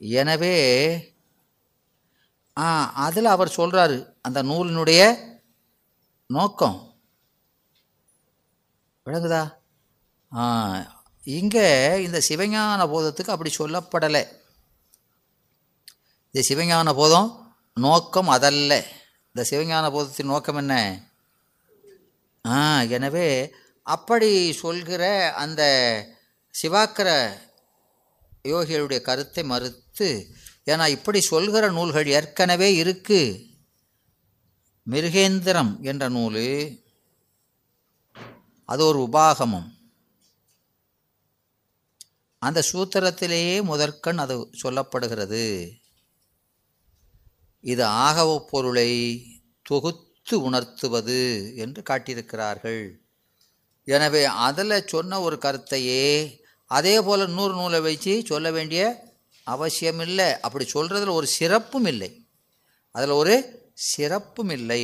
எனவே ஆ அதில் அவர் சொல்கிறாரு அந்த நூலினுடைய நோக்கம். விளங்குதா? ஆ இங்கே இந்த சிவஞான போதத்துக்கு அப்படி சொல்லப்படலை. இந்த சிவஞான போதம் நோக்கம் அதல்ல. இந்த சிவஞான போதத்தின் நோக்கம் என்ன? ஆ எனவே அப்படி சொல்கிற அந்த சிவாக்கர யோகிகளுடைய கருத்தை மறு பார்த்து ஏன்னா இப்படி சொல்கிற நூல்கள் ஏற்கனவே இருக்கு. மிருகேந்திரம் என்ற நூல் அது ஒரு உபாகமம். அந்த சூத்திரத்திலேயே முதற்கண் அது சொல்லப்படுகிறது. இது ஆகவ பொருளை தொகுத்து உணர்த்துவது என்று காட்டியிருக்கிறார்கள். எனவே அதில் சொன்ன ஒரு கருத்தையே அதே போல் நூறு நூலை வச்சு சொல்ல வேண்டிய அவசியம் இல்லை அப்படி சொல்கிறதுல ஒரு சிறப்பும் இல்லை. அதில் ஒரு சிறப்பும் இல்லை.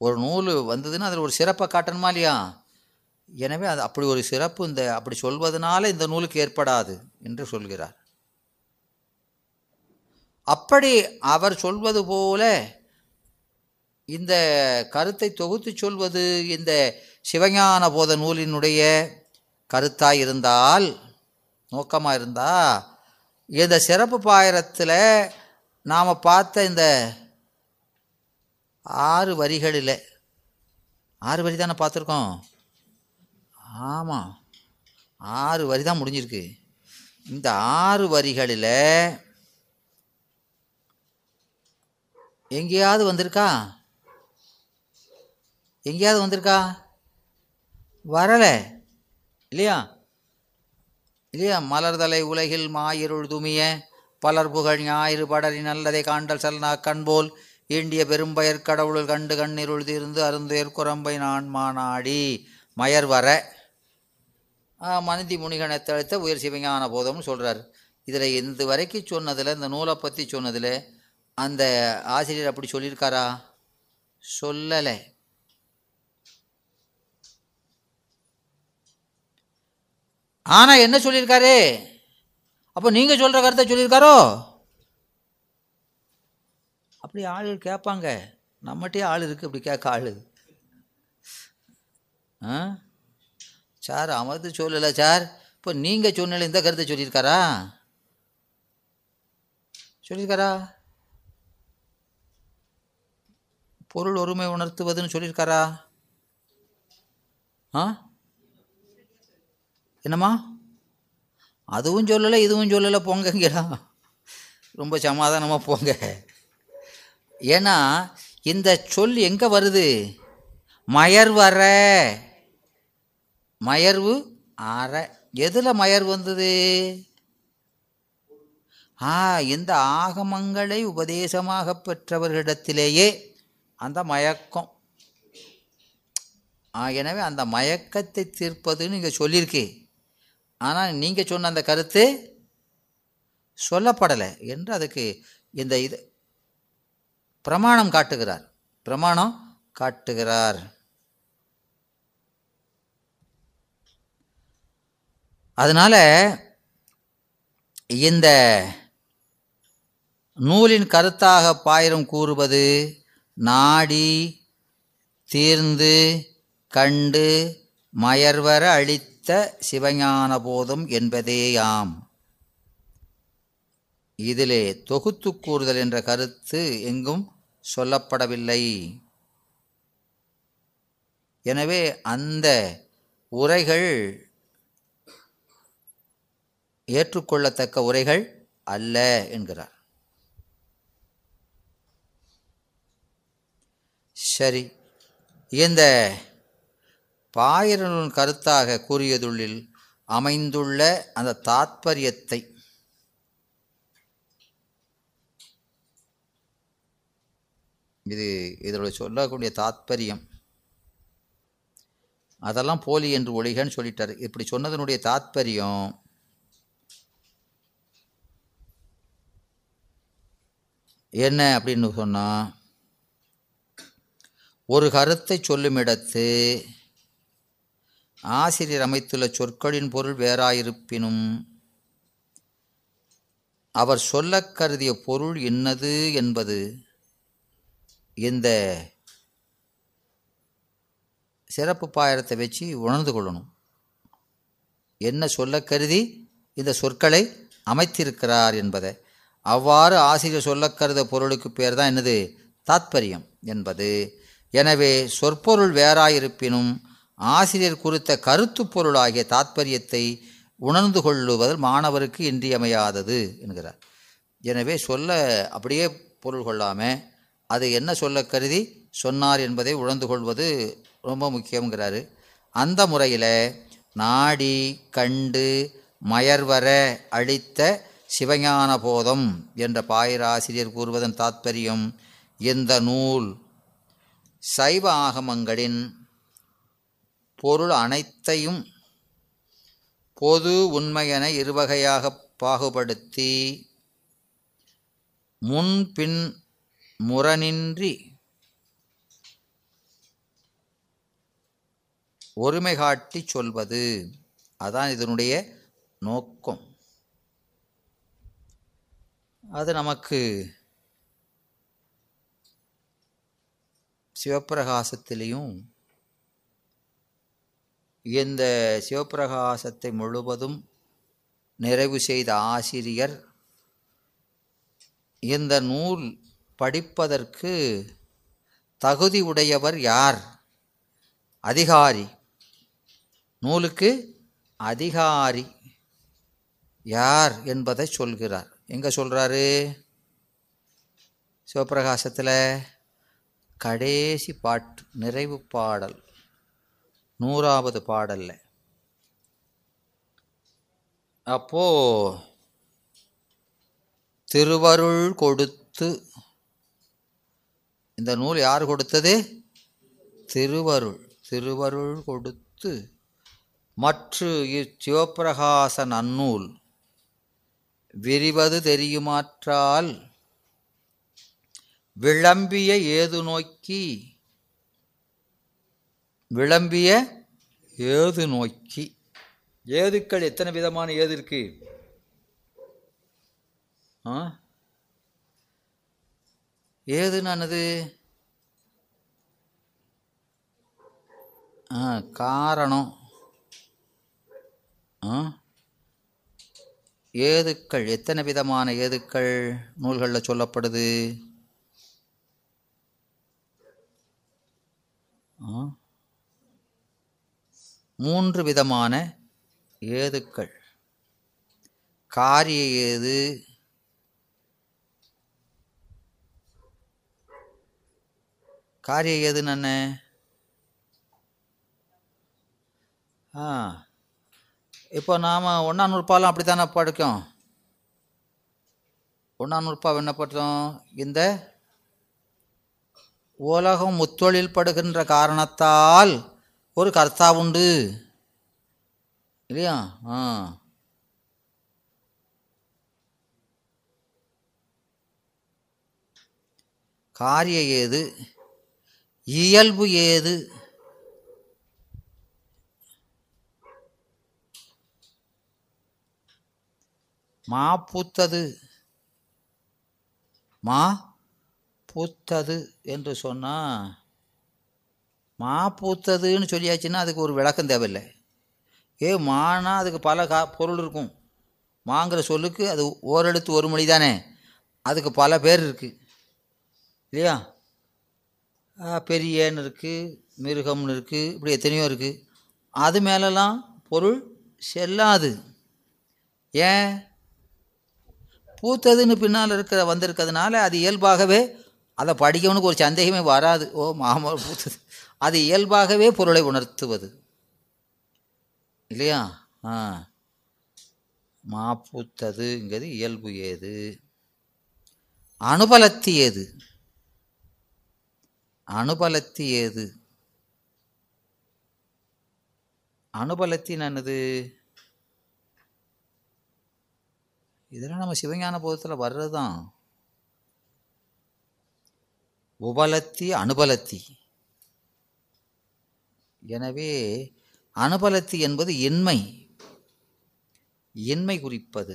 ஒரு நூல் வந்ததுன்னா அதில் ஒரு சிறப்பை காட்டணுமா இல்லையா? எனவே அது அப்படி ஒரு சிறப்பு இந்த அப்படி சொல்வதனால இந்த நூலுக்கு ஏற்படாது என்று சொல்கிறார். அப்படி அவர் சொல்வது போல இந்த கருத்தை தொகுத்து சொல்வது இந்த சிவஞான போத நூலினுடைய கருத்தாக இருந்தால் நோக்கமாக இருந்தால் இந்த சிறப்பு பாயிரத்தில் நாம் பார்த்த இந்த ஆறு வரிகளில் ஆறு வரி தானே பார்த்துருக்கோம்? ஆமாம் ஆறு வரி தான் முடிஞ்சிருக்கு. இந்த ஆறு வரிகளில் எங்கேயாவது வந்திருக்கா? எங்கேயாவது வந்திருக்கா? வரலை. இல்லையா? இல்லையா? மலர்தலை உலகில் மாயிருள் துமிய பலர் புகழ் ஞாயிறு படரி நல்லதை காண்டல் சல்னா கண்போல் ஈண்டிய பெரும்பயர் கடவுள் கண்டு கண்ணிருள் தீர்ந்து அருந்துயர் குரம்பை நான் மாநாடி மயர் வர. மனிதி முனிகனை தழுத்த உயர் சிவஞான போதம்னு சொல்கிறார் இதில் இந்த வரைக்கும் சொன்னதில் இந்த நூலை பற்றி சொன்னதில் அந்த ஆசிரியர் அப்படி சொல்லியிருக்காரா? சொல்லலை. ஆனால் என்ன சொல்லியிருக்காரு? அப்போ நீங்கள் சொல்கிற கருத்தை சொல்லியிருக்காரோ? அப்படி ஆள் கேட்பாங்க. நம்மகிட்டே ஆள் இருக்குது அப்படி கேட்க ஆள். ஆ? சார் அமர்ந்து சொல்லலை சார். இப்போ நீங்கள் சொன்னல இந்த கருத்தை சொல்லியிருக்காரா? சொல்லியிருக்காரா? பொருள் ஒருமை உணர்த்துவதுன்னு சொல்லியிருக்காரா? ஆ? என்னம்மா? அதுவும் சொல்லலை இதுவும் சொல்லலை போங்கங்கிறா ரொம்ப சமாதானமாக போங்க. ஏன்னா இந்த சொல் எங்கே வருது? மயர் வர. மயர்வு அற. எதில் மயர் வந்தது? ஆ இந்த ஆகமங்களை உபதேசமாக பெற்றவர்களிடத்திலேயே அந்த மயக்கம். ஆ எனவே அந்த மயக்கத்தை தீர்ப்பதுன்னு நீங்கள் சொல்லியிருக்கே. ஆனால் நீங்கள் சொன்ன அந்த கருத்து சொல்லப்படலை என்று அதுக்கு இந்த இது பிரமாணம் காட்டுகிறார். பிரமாணம் காட்டுகிறார். அதனால் இந்த நூலின் கருத்தாக பாயிரம் கூறுவது நாடி தீர்ந்து கண்டு மயர்வர அளித்த சிவஞான போதம் என்பதேயாம். இதிலே தொகுத்து கூறுதல் என்ற கருத்து எங்கும் சொல்லப்படவில்லை. எனவே அந்த உரைகள் ஏற்றுக்கொள்ளத்தக்க உரைகள் அல்ல என்கிறார். சரி இந்த பாயிரனுன் கருத்தாக கூறியதுள்ளில் அமைந்துள்ள அந்த தாத்பரியத்தை இது இதோட சொல்லக்கூடிய தாத்பரியம். அதெல்லாம் போலி என்று ஒழிகன்னு சொல்லிட்டார். இப்படி சொன்னதனுடைய தாத்பரியம் என்ன அப்படின்னு சொன்னால் ஒரு கருத்தை சொல்லும் இடத்து ஆசிரியர் அமைத்துள்ள சொற்களின் பொருள் வேறாயிருப்பினும் அவர் சொல்ல கருதிய பொருள் என்னது என்பது இந்த சிறப்பு பாயிரத்தை வச்சு உணர்ந்து கொள்ளணும். என்ன சொல்ல கருதி இந்த சொற்களை அமைத்திருக்கிறார் என்பதை. அவ்வாறு ஆசிரியர் சொல்லக் கருத பொருளுக்கு பேர் தான் என்னது? தாத்பரியம் என்பது. எனவே சொற்பொருள் வேறாயிருப்பினும் ஆசிரியர் குறித்த கருத்து பொருளாகிய தாத்பரியத்தை உணர்ந்து கொள்ளுவது மாணவருக்கு இன்றியமையாதது என்கிறார். எனவே சொல்ல அப்படியே பொருள் கொள்ளாமல் அது என்ன சொல்ல கருதி சொன்னார் என்பதை உணர்ந்து கொள்வது ரொம்ப முக்கியங்கிறாரு அந்த முறையில் நாடி கண்டு மயர்வர அளித்த சிவஞான போதம் என்ற பாயிராசிரியர் கூறுவதன் தாத்பரியம் இந்த நூல்? சைவ ஆகமங்களின் பொருள் அனைத்தையும் பொது உண்மையென இருவகையாக பாகுபடுத்தி முன்பின் முரணின்றி ஒருமை காட்டி சொல்வது. அதான் இதனுடைய நோக்கம். அது நமக்கு சிவப்பிரகாசத்திலையும் இந்த சிவப்பிரகாசத்தை முழுவதும் நிறைவு செய்த ஆசிரியர் இந்த நூல் படிப்பதற்கு தகுதி உடையவர் யார்? அதிகாரி. நூலுக்கு அதிகாரி யார் என்பதை சொல்கிறார். எங்கே சொல்கிறாரு சிவப்பிரகாசத்தில் கடைசி பாட்டு நிறைவு பாடல். நூறாவது பாடலில். அப்போ திருவருள் கொடுத்து இந்த நூல் யார் கொடுத்தது? திருவருள் திருவருள் கொடுத்து மற்ற இச்சிவப்பிரகாச நன்னூல் விரிவது தெரியுமாற்றால் விளம்பிய ஏது நோக்கி விளம்பிய ஏது நோக்கி? ஏதுக்கள் எத்தனை விதமான ஏது இருக்கு? ஆ? ஏதுனானது? ஆ காரணம். ஆ? ஏதுக்கள் எத்தனை விதமான ஏதுக்கள் நூல்களில் சொல்லப்படுது? ஆ? மூன்று விதமான ஏதுக்கள். காரிய ஏது காரிய ஏதுன்னு என்ன? ஆ இப்போ நாம் ஒன்றாம் நூற்பாலாம் அப்படி தானே படிக்கும்? ஒன்றாம் நூற்பா என்ன படுத்தோம் இந்த உலகம் முத்தொழில் படுகின்ற காரணத்தால் ஒரு கர்த்தா உண்டு. இல்லையா? ஆ. காரிய ஏது? இயல்பு ஏது? மா பூத்தது. மா பூத்தது என்று சொன்னால் மா பூத்ததுன்னு சொல்லியாச்சுன்னா அதுக்கு ஒரு விளக்கம் தேவையில்லை. ஏ மானா அதுக்கு பல கா பொருள் இருக்கும். மாங்கிற சொல்லுக்கு அது ஓரெழுத்து ஒரு மொழி தானே. அதுக்கு பல பேர் இருக்குது இல்லையா? பெரியன்னு இருக்குது மிருகம்னு இருக்குது இப்படி எத்தனையோ இருக்குது அது மேலெல்லாம் பொருள் செல்லாது. ஏன்? பூத்ததுன்னு பின்னால் இருக்கிற வந்திருக்கிறதுனால அது இயல்பாகவே அதை படிக்கவனுக்கு ஒரு சந்தேகமே வராது. ஓ மாமரம் பூத்தது. அது இயல்பாகவே பொருளை உணர்த்துவது. இல்லையா? ஆ. மாப்பூத்ததுங்கிறது இயல்பு ஏது? அனுபலத்தி ஏது? அனுபலத்தி ஏது? அனுபலத்தி என்னது? இதெல்லாம் நம்ம சிவஞான போதத்தில் வர்றது தான் உபலத்தி அனுபலத்தி. எனவே அனுபலத்து என்பது இன்மை இன்மை குறிப்பது.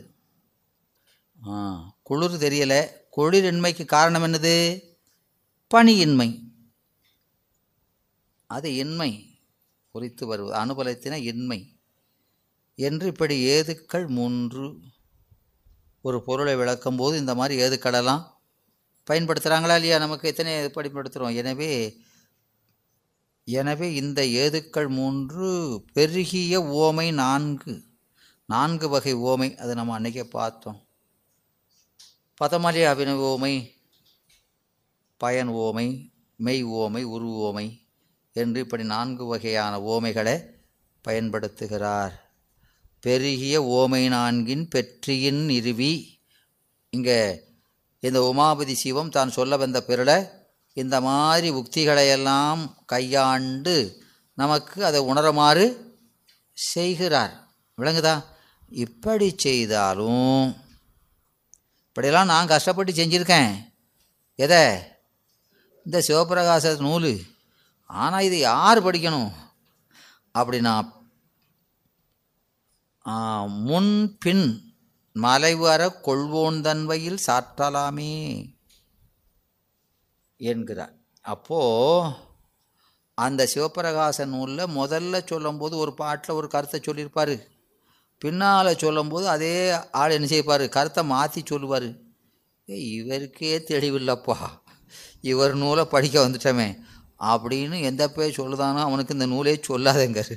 குளிர் தெரியலை. குளிரின்மைக்கு காரணம் என்னது? பனியின்மை அது இன்மை குறித்து வருவது. அனுபலத்தின இன்மை என்று இப்படி ஏதுக்கள் மூன்று. ஒரு பொருளை விளக்கும் போது இந்த மாதிரி ஏதுக்களெல்லாம் பயன்படுத்துகிறாங்களா இல்லையா? நமக்கு எத்தனை பயன்படுத்துகிறோம்? எனவே எனவே இந்த ஏதுக்கள் மூன்று பெருகிய ஓமை நான்கு. நான்கு வகை ஓமை அதை நம்ம அன்றைக்கே பார்த்தோம். பதமலை அபினவ ஓமை பயன் ஓமை மெய் ஓமை உரு ஓமை என்று இப்படி நான்கு வகையான ஓமைகளை பயன்படுத்துகிறார். பெருகிய ஓமை நான்கின் பெற்றியின் இருவி இங்கே இந்த உமாபதி சிவம் தான் சொல்ல வந்த பிறலை இந்த மாதிரி உக்திகளையெல்லாம் கையாண்டு நமக்கு அதை உணருமாறு செய்கிறார். விளங்குதா? இப்படி செய்தாலும் இப்படியெல்லாம் நான் கஷ்டப்பட்டு செஞ்சுருக்கேன். எதை? இந்த சிவபிரகாச நூல். ஆனால் இது யார் படிக்கணும்? அப்படின்னா ஆ, முன் பின் மலைவர கொள்வோன் தன்வையில் சாற்றலாமே. என்கிறார். அப்போது அந்த சிவபிரகாச நூலில் முதல்ல சொல்லும்போது ஒரு பாட்டில் ஒரு கருத்தை சொல்லியிருப்பார். பின்னால் சொல்லும்போது அதே ஆள் என்ன செய்ப்பார் கருத்தை மாற்றி சொல்லுவார். ஏய் இவருக்கே தெளிவில்லப்பா. இவர் நூலை படிக்க வந்துட்டோமே. அப்படின்னு எந்த பேர் சொல்லுதானோ அவனுக்கு இந்த நூலே சொல்லாதேங்காரு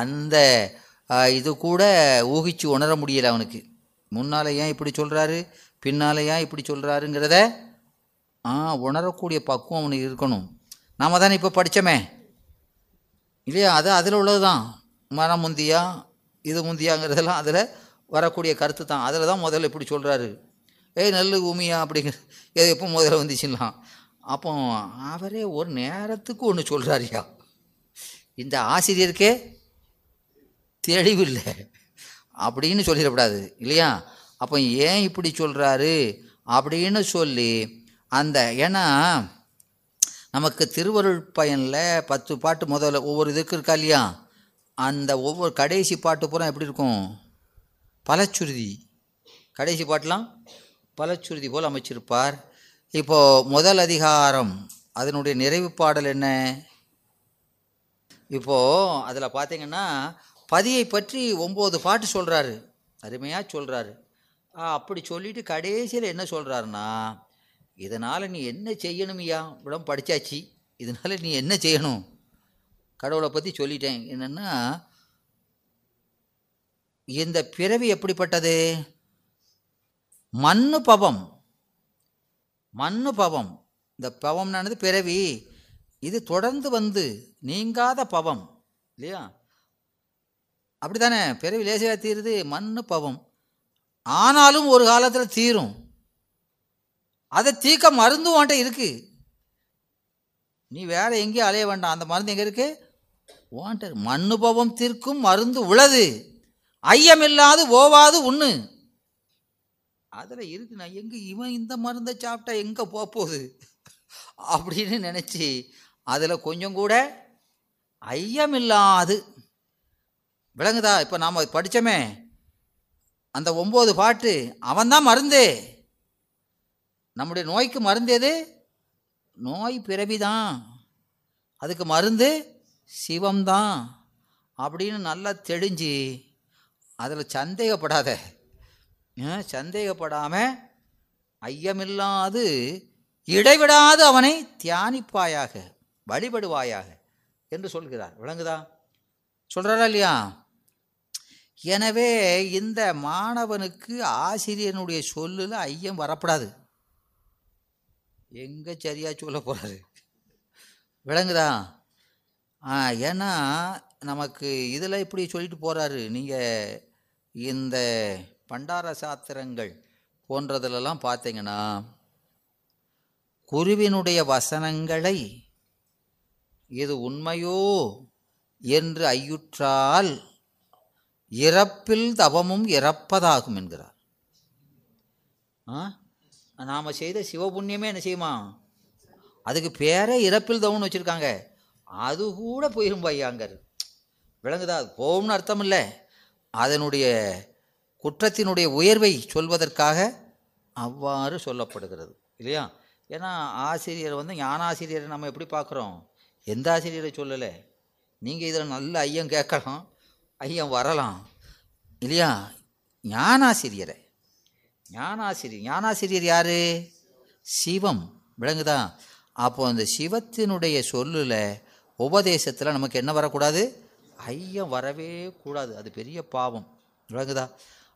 அந்த இது கூட ஊகிச்சு உணர முடியல அவனுக்கு. முன்னால் ஏன் இப்படி சொல்கிறாரு பின்னால் ஏன் இப்படி சொல்கிறாருங்கிறத ஆ உணரக்கூடிய பக்குவம் அவனுக்கு இருக்கணும். நாம தானே இப்போ படித்தோமே இல்லையா? அது அதில் உள்ளது தான் மரம் முந்தியா இது முந்தியாங்கிறதெல்லாம் அதில் வரக்கூடிய கருத்து தான் அதில் தான் முதல்ல இப்படி சொல்கிறாரு ஏய் நெல் உமியா அப்படிங்கிற ஏதோ எப்போ முதல்ல வந்துச்சுலாம் அப்போ அவரே ஒரு நேரத்துக்கு ஒன்று சொல்கிறாரியா இந்த ஆசிரியருக்கே தெளிவில்லை. அப்படின்னு சொல்லிடக்கூடாது இல்லையா? அப்போ ஏன் இப்படி சொல்கிறாரு அப்படின்னு சொல்லி அந்த ஏன்னா நமக்கு திருவருள் பயனில் பத்து பாட்டு முதல்ல ஒவ்வொரு இதுக்கு இருக்கா இல்லையா? அந்த ஒவ்வொரு கடைசி பாட்டு பூரா எப்படி இருக்கும்? பலச்சுருதி கடைசி பாட்டெலாம் பலச்சுருதி போல் அமைச்சிருப்பார். இப்போது முதல் அதிகாரம் அதனுடைய நிறைவு பாடல் என்ன? இப்போது அதில் பார்த்தீங்கன்னா பதியை பற்றி ஒம்பது பாட்டு சொல்கிறாரு அருமையாக சொல்கிறாரு அப்படி சொல்லிவிட்டு கடைசியில் என்ன சொல்கிறாருன்னா இதனால் நீ என்ன செய்யணுமையா? இவ்வளோ படித்தாச்சு இதனால் நீ என்ன செய்யணும்? கடவுளை பற்றி சொல்லிட்டேன். என்னென்னா இந்த பிறவி எப்படிப்பட்டது? மண்ணு பவம். மண்ணு பவம். இந்த பவம்னானது பிறவி. இது தொடர்ந்து வந்து நீங்காத பவம். இல்லையா? அப்படி தானே பிறவி லேசியாக தீருது மண்ணு பவம். ஆனாலும் ஒரு காலத்தில் தீரும். அதை தீர்க்க மருந்து உன்ட்ட இருக்கு. நீ வேற எங்கேயும் அலைய வேண்டாம். அந்த மருந்து எங்கே இருக்கு? உன்ட்ட மண்ணு பவம் தீர்க்கும் மருந்து உளது. ஐயமில்லாது ஓவாது உண்ணு. அதில் இருக்கு. நான் எங்கே இவன் இந்த மருந்தை சாப்பிட்டா எங்கே போகுது? அப்படின்னு நினச்சி அதில் கொஞ்சம் கூட ஐயமில்லாது. விளங்குதா? இப்போ நாம் படித்தோமே அந்த ஒம்பது பாட்டு அவன்தான் மருந்து. நம்முடைய நோய்க்கு மருந்து எது? நோய் பிறவிதான். அதுக்கு மருந்து சிவம்தான். அப்படின்னு நல்லா தெளிஞ்சு அதில் சந்தேகப்படாத சந்தேகப்படாமல் ஐயமில்லாது இடைவிடாது அவனை தியானிப்பாயாக வழிபடுவாயாக என்று சொல்கிறார். விளங்குதா? சொல்கிறாரா இல்லையா? எனவே இந்த மாணவனுக்கு ஆசிரியனுடைய சொல்லில் ஐயம் வரப்படாது. எங்கே சரியாக சொல்ல போகிறாரு விளங்குதா? ஆ ஏன்னா நமக்கு இதில் இப்படி சொல்லிட்டு போகிறாரு நீங்கள் இந்த பண்டார சாத்திரங்கள் போன்றதிலெல்லாம் பார்த்தீங்கன்னா குருவினுடைய வசனங்களை இது உண்மையோ என்று ஐயுற்றால் இறப்பில் தவமும் இறப்பதாகும் என்கிறார். ஆ? நாம் செய்த சிவபுண்ணியமே என்ன செய்யுமா? அதுக்கு பேரே இறப்பில் தவுன்னு வச்சுருக்காங்க. அது கூட போயிடும் பையாங்கர் விளங்குதா? அது போகும்னு அர்த்தம் இல்லை அதனுடைய குற்றத்தினுடைய உயர்வை சொல்வதற்காக அவ்வாறு சொல்லப்படுகிறது. இல்லையா? ஏன்னா ஆசிரியர் வந்து ஞானாசிரியரை நம்ம எப்படி பார்க்குறோம்? எந்த ஆசிரியரை சொல்லலை? நீங்கள் இதில் நல்ல ஐயம் கேட்கலாம். ஐயம் வரலாம். இல்லையா? ஞானாசிரியரை. ஞானாசிரியர். ஞானாசிரியர் யார்? சிவம். விளங்குதா? அப்போ அந்த சிவத்தினுடைய சொல்லில் உபதேசத்தில் நமக்கு என்ன வரக்கூடாது? ஐயம் வரவே கூடாது. அது பெரிய பாவம். விளங்குதா?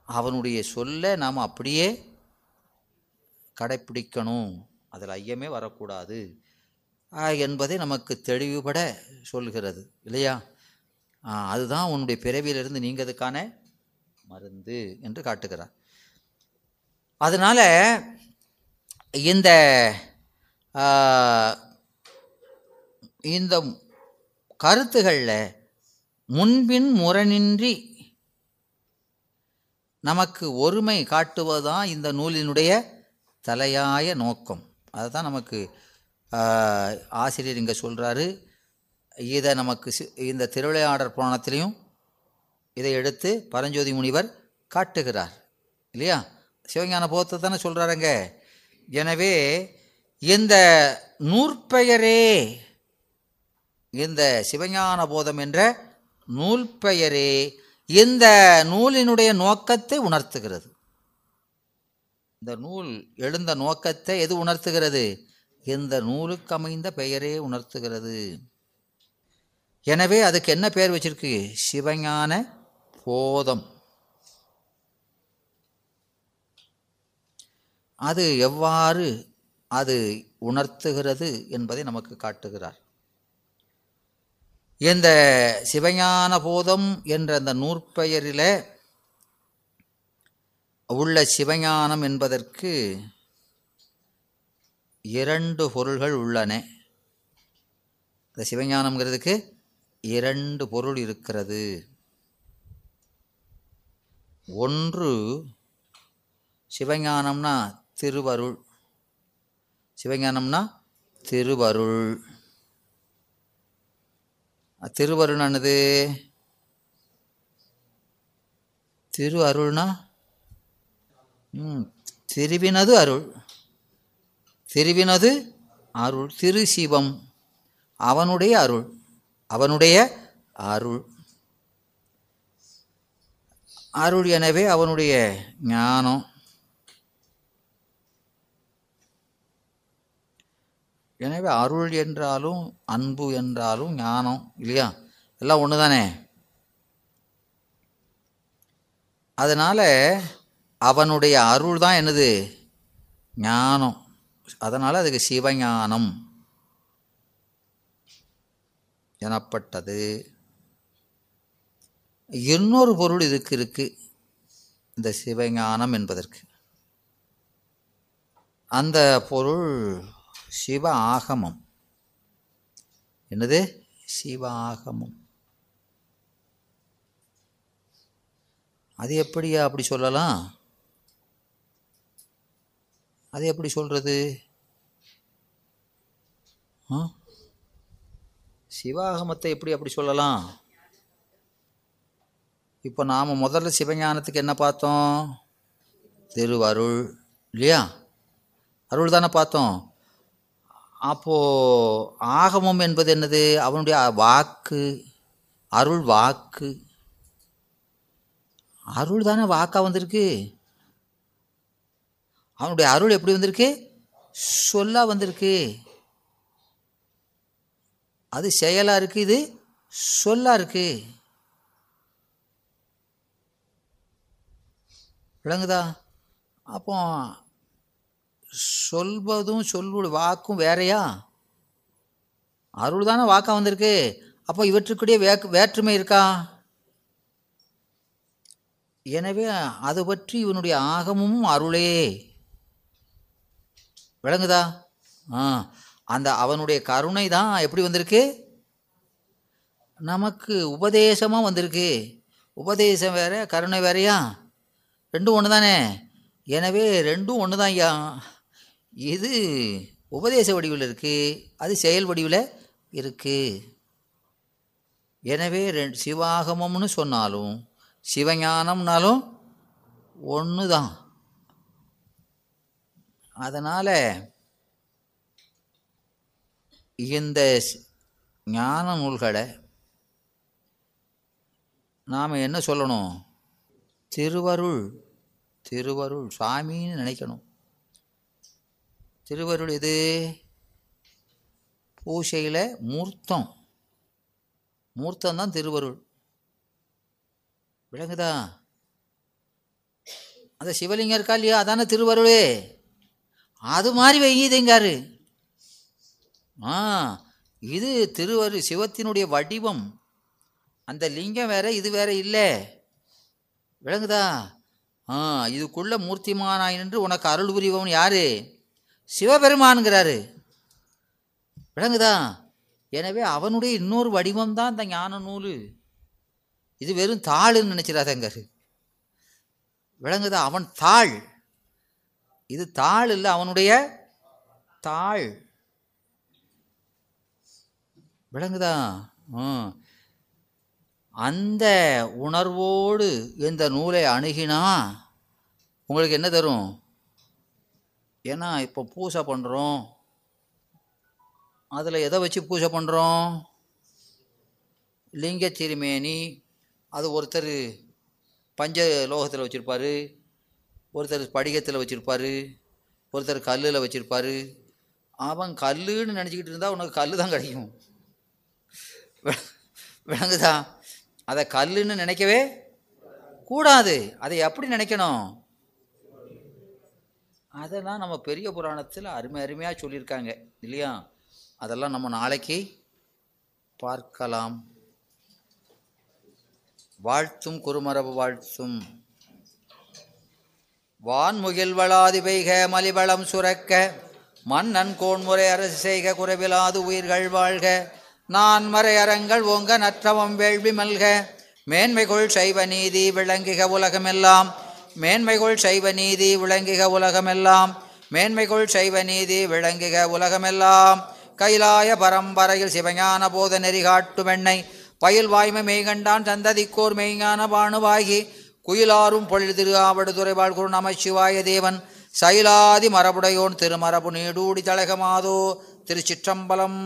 அவனுடைய சொல்லை நாம் அப்படியே கடைப்பிடிக்கணும். அதில் ஐயமே வரக்கூடாது. என்பதை நமக்கு தெளிவுபட சொல்கிறது. இல்லையா? அதுதான் உன்னுடைய பிறவியிலிருந்து நீங்கிறதுக்கான மருந்து என்று காட்டுகிறார். அதனால் இந்த இந்த கருத்துகளில் முன்பின் முரணின்றி நமக்கு ஒருமை காட்டுவதுதான் இந்த நூலினுடைய தலையாய நோக்கம். அதுதான் நமக்கு ஆசிரியர் இங்கே சொல்கிறாரு இதை நமக்கு சி- இந்த திருவிளையாடற் புராணத்திலையும் இதை எடுத்து பரஞ்சோதி முனிவர் காட்டுகிறார். இல்லையா? சிவஞான போதத்தை தானே சொல்கிறாருங்க எனவே இந்த நூற்பெயரே இந்த சிவஞான போதம் என்ற நூல் பெயரே இந்த நூலினுடைய நோக்கத்தை உணர்த்துகிறது. இந்த நூல் எழுந்த நோக்கத்தை எது உணர்த்துகிறது? இந்த நூலுக்கு அமைந்த பெயரே உணர்த்துகிறது. எனவே அதுக்கு என்ன பெயர் வச்சிருக்கு? சிவஞான போதம். அது எவ்வாறு அது உணர்த்துகிறது என்பதை நமக்கு காட்டுகிறார். இந்த சிவஞான போதம் என்ற அந்த நூற்பெயரில் உள்ள சிவஞானம் என்பதற்கு இரண்டு பொருள்கள் உள்ளன. இந்த சிவஞானம்ங்கிறதுக்கு இரண்டு பொருள் இருக்கிறது. ஒன்று சிவஞானம்னா திருவருள். சிவஞானம்னா திருவருள். திருவருளானது திரு அருள்னா ம் திருவினது அருள். திருவினது அருள். திரு சிவம். அவனுடைய அருள். அவனுடைய அருள். அருள் எனவே அவனுடைய ஞானம். எனவே அருள் என்றாலும் அன்பு என்றாலும் ஞானம் இல்லையா? எல்லாம் ஒன்று தானே அதனால் அவனுடைய அருள் தான் என்னது? ஞானம். அதனால் அதுக்கு சிவஞானம் எனப்பட்டது. இன்னொரு பொருள் இதுக்கு இருக்குது இந்த சிவஞானம் என்பதற்கு. அந்த பொருள் சிவ ஆகமம். என்னது? சிவ ஆகமம். அது எப்படியா அப்படி சொல்லலாம்? அது எப்படி சொல்கிறது ஆ? சிவாகமத்தை எப்படி அப்படி சொல்லலாம்? இப்போ நாம் முதல்ல சிவஞானத்துக்கு என்ன பார்த்தோம்? திருவருள் இல்லையா? அருள் தானே பார்த்தோம். அப்போது ஆகமம் என்பது என்னது? அவனுடைய வாக்கு அருள் வாக்கு. அருள் தானே வாக்காக வந்திருக்கு? அவனுடைய அருள் எப்படி வந்திருக்கு? சொல்லா வந்திருக்கு. அது செயலாக இருக்கு இது சொல்லாக இருக்கு. விளங்குதா? அப்போ சொல்வதும் சொல்வது வாக்கும் வேறையா? அருள் தானே வாக்கா வந்திருக்கு. அப்போ இவற்றுக்குடைய வே வேற்றுமை இருக்கா? எனவே அது பற்றி இவனுடைய ஆகமும் அருளே. விளங்குதா? ஆ அந்த அவனுடைய கருணை தான் எப்படி வந்திருக்கு? நமக்கு உபதேசமாக வந்திருக்கு. உபதேசம் வேற கருணை வேறையா? ரெண்டும் ஒன்று தானே எனவே ரெண்டும் ஒன்று தான் ஐயா. இது உபதேச வடிவில் இருக்குது அது செயல் வடிவில் இருக்குது எனவே ரெண்டு சிவாகமம்னு சொன்னாலும் சிவஞானம்னாலும் ஒன்று தான் அதனால் இந்த ஸ்- ஞான நூல்களை நாம் என்ன சொல்லணும்? திருவருள் திருவருள் சாமின்னு நினைக்கணும். திருவருள் இது பூசையில் மூர்த்தம். மூர்த்தம் தான் திருவருள். விளங்குதா? அந்த சிவலிங்கம் இருக்கா இல்லையா? அதானே திருவருளே. அது மாதிரி வையுதுங்காரு ஆ இது திருவரு சிவத்தினுடைய வடிவம். அந்த லிங்கம் வேற இது வேற இல்லை. விளங்குதா? ஆ இதுக்குள்ள மூர்த்திமானாய் என்று உனக்கு அருள் புரிபவன் யாரு? சிவபெருமானுங்கிறாரு. விளங்குதா? எனவே அவனுடைய இன்னொரு வடிவம் தான் இந்த ஞான நூல். இது வெறும் தாள்னு நினச்சிடாதங்காரு விளங்குதா? அவன் தாள். இது தாள் இல்லை அவனுடைய தாள். விளங்குதா? ம் அந்த உணர்வோடு இந்த நூலை அணுகினா உங்களுக்கு என்ன தரும்? ஏன்னா இப்போ பூஜை பண்ணுறோம் அதில் எதை வச்சு பூஜை பண்ணுறோம் லிங்க திருமேனி அது ஒருத்தர் பஞ்ச லோகத்தில் வச்சுருப்பாரு ஒருத்தர் படிகத்தில் வச்சுருப்பாரு ஒருத்தர் கல்லில் வச்சுருப்பாரு. அவன் கல்லுன்னு நினச்சிக்கிட்டு இருந்தால் உனக்கு கல் தான் கிடைக்கும். விளங்குதா? அதை கல்லுன்னு நினைக்கவே கூடாது. அதை எப்படி நினைக்கணும்? அதெல்லாம் நம்ம பெரிய புராணத்தில் அருமை அருமையாக சொல்லியிருக்காங்க இல்லையா? அதெல்லாம் நம்ம நாளைக்கு பார்க்கலாம். வாழ்த்தும் குறுமரபு வாழ்த்தும். வான்முகில் வளாதி பெய்க மலிவளம் சுரக்க மன்னன் கோன்முறை அரசு செய்க குறைவிலாது உயிர்கள் வாழ்க. நான் மறை அறங்கள் ஓங்க நற்றவம் வேள்வி மல்க. மேன்மைகொள் சைவ நீதி விளங்குக உலகமெல்லாம். மேன்மைகொள் சைவ நீதி விளங்குக உலகமெல்லாம். மேன்மைகொள் சைவ நீதி விளங்குக உலகமெல்லாம். கைலாய பரம்பரையில் சிவஞான போத நெறி காட்டுமென்னை பயில் வாய்மை மெய்கண்டான் சந்ததிக்கோர் மெய்ஞான பாணுவாகி குயிலாரும் பொழில் திரு ஆவடுதுறை குரு நமச்சிவாய தேவன். சைலாதி மரபுடையோன் திருமரபு நீடூடி தழகமாதோ திருச்சிற்றம்பலம்.